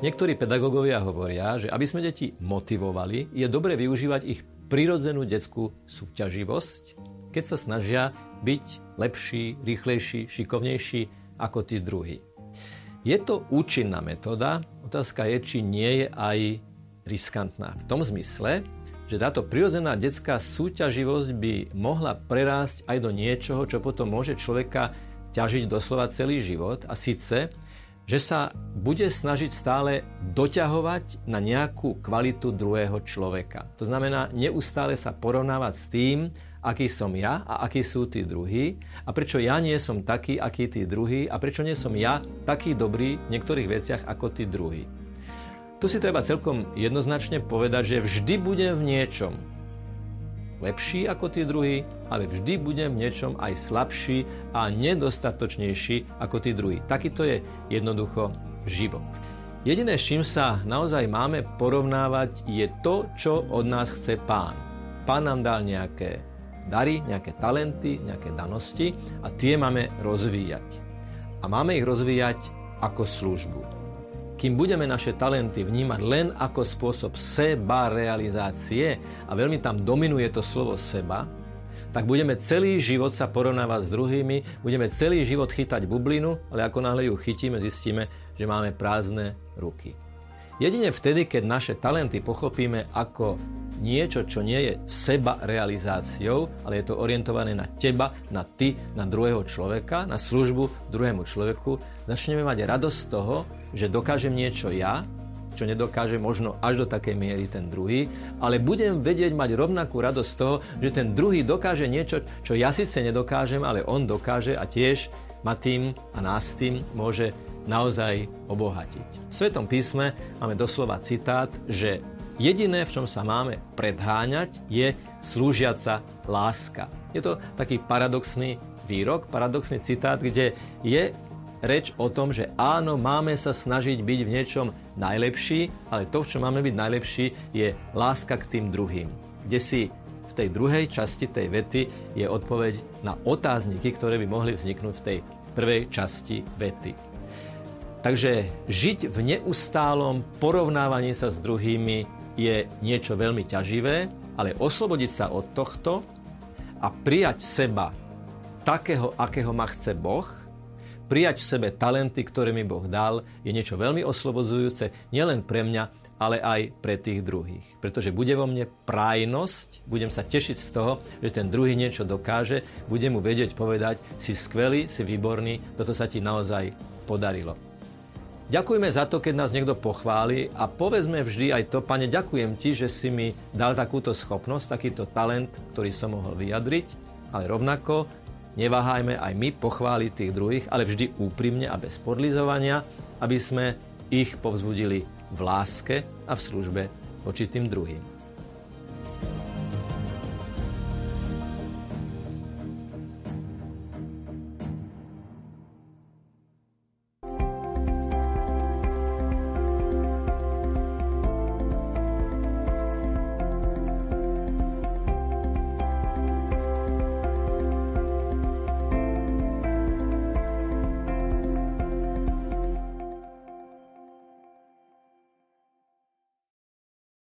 Niektorí pedagógovia hovoria, že aby sme deti motivovali, je dobre využívať ich prirodzenú detskú súťaživosť, keď sa snažia byť lepší, rýchlejší, šikovnejší ako tí druhí. Je to účinná metóda, otázka je, či nie je aj riskantná. V tom zmysle, že táto prirodzená detská súťaživosť by mohla prerásť aj do niečoho, čo potom môže človeka ťažiť doslova celý život a síce, že sa bude snažiť stále doťahovať na nejakú kvalitu druhého človeka. To znamená neustále sa porovnávať s tým, aký som ja a akí sú tí druhí a prečo ja nie som taký, aký tí druhí a prečo nie som ja taký dobrý v niektorých veciach ako tí druhí. Tu si treba celkom jednoznačne povedať, že vždy budem v niečom lepší ako tí druhí, ale vždy budem v niečom aj slabší a nedostatočnejší ako tí druhí. Takýto je jednoducho život. Jediné, s čím sa naozaj máme porovnávať, je to, čo od nás chce pán. Pán nám dal nejaké dary, nejaké talenty, nejaké danosti a tie máme rozvíjať. A máme ich rozvíjať ako službu kým budeme naše talenty vnímať len ako spôsob seba realizácie a veľmi tam dominuje to slovo seba, tak budeme celý život sa porovnávať s druhými, budeme celý život chytať bublinu, ale ako náhle ju chytíme, zistíme, že máme prázdne ruky. Jedine vtedy, keď naše talenty pochopíme ako niečo, čo nie je seba realizáciou, ale je to orientované na teba, na ty, na druhého človeka, na službu druhému človeku, začneme mať radosť z toho, že dokážem niečo ja, čo nedokáže možno až do takej miery ten druhý, ale budem vedieť mať rovnakú radosť z toho, že ten druhý dokáže niečo, čo ja síce nedokážem, ale on dokáže a tiež ma tým a nás tým môže naozaj obohatiť. V Svetom písme máme doslova citát, že Jediné, v čom sa máme predháňať, je slúžiaca láska. Je to taký paradoxný výrok, paradoxný citát, kde je reč o tom, že áno, máme sa snažiť byť v niečom najlepší, ale to, v čom máme byť najlepší, je láska k tým druhým. Kde si v tej druhej časti tej vety je odpoveď na otázniky, ktoré by mohli vzniknúť v tej prvej časti vety. Takže žiť v neustálom porovnávaní sa s druhými je niečo veľmi ťaživé, ale oslobodiť sa od tohto a prijať seba takého, akého ma chce Boh, prijať v sebe talenty, ktoré mi Boh dal, je niečo veľmi oslobodzujúce nielen pre mňa, ale aj pre tých druhých. Pretože bude vo mne prájnosť, budem sa tešiť z toho, že ten druhý niečo dokáže, budem mu vedieť povedať, si skvelý, si výborný, toto sa ti naozaj podarilo. Ďakujeme za to, keď nás niekto pochváli a povedzme vždy aj to, pane, ďakujem ti, že si mi dal takúto schopnosť, takýto talent, ktorý som mohol vyjadriť, ale rovnako neváhajme aj my pochváliť tých druhých, ale vždy úprimne a bez podlizovania, aby sme ich povzbudili v láske a v službe voči tým druhým.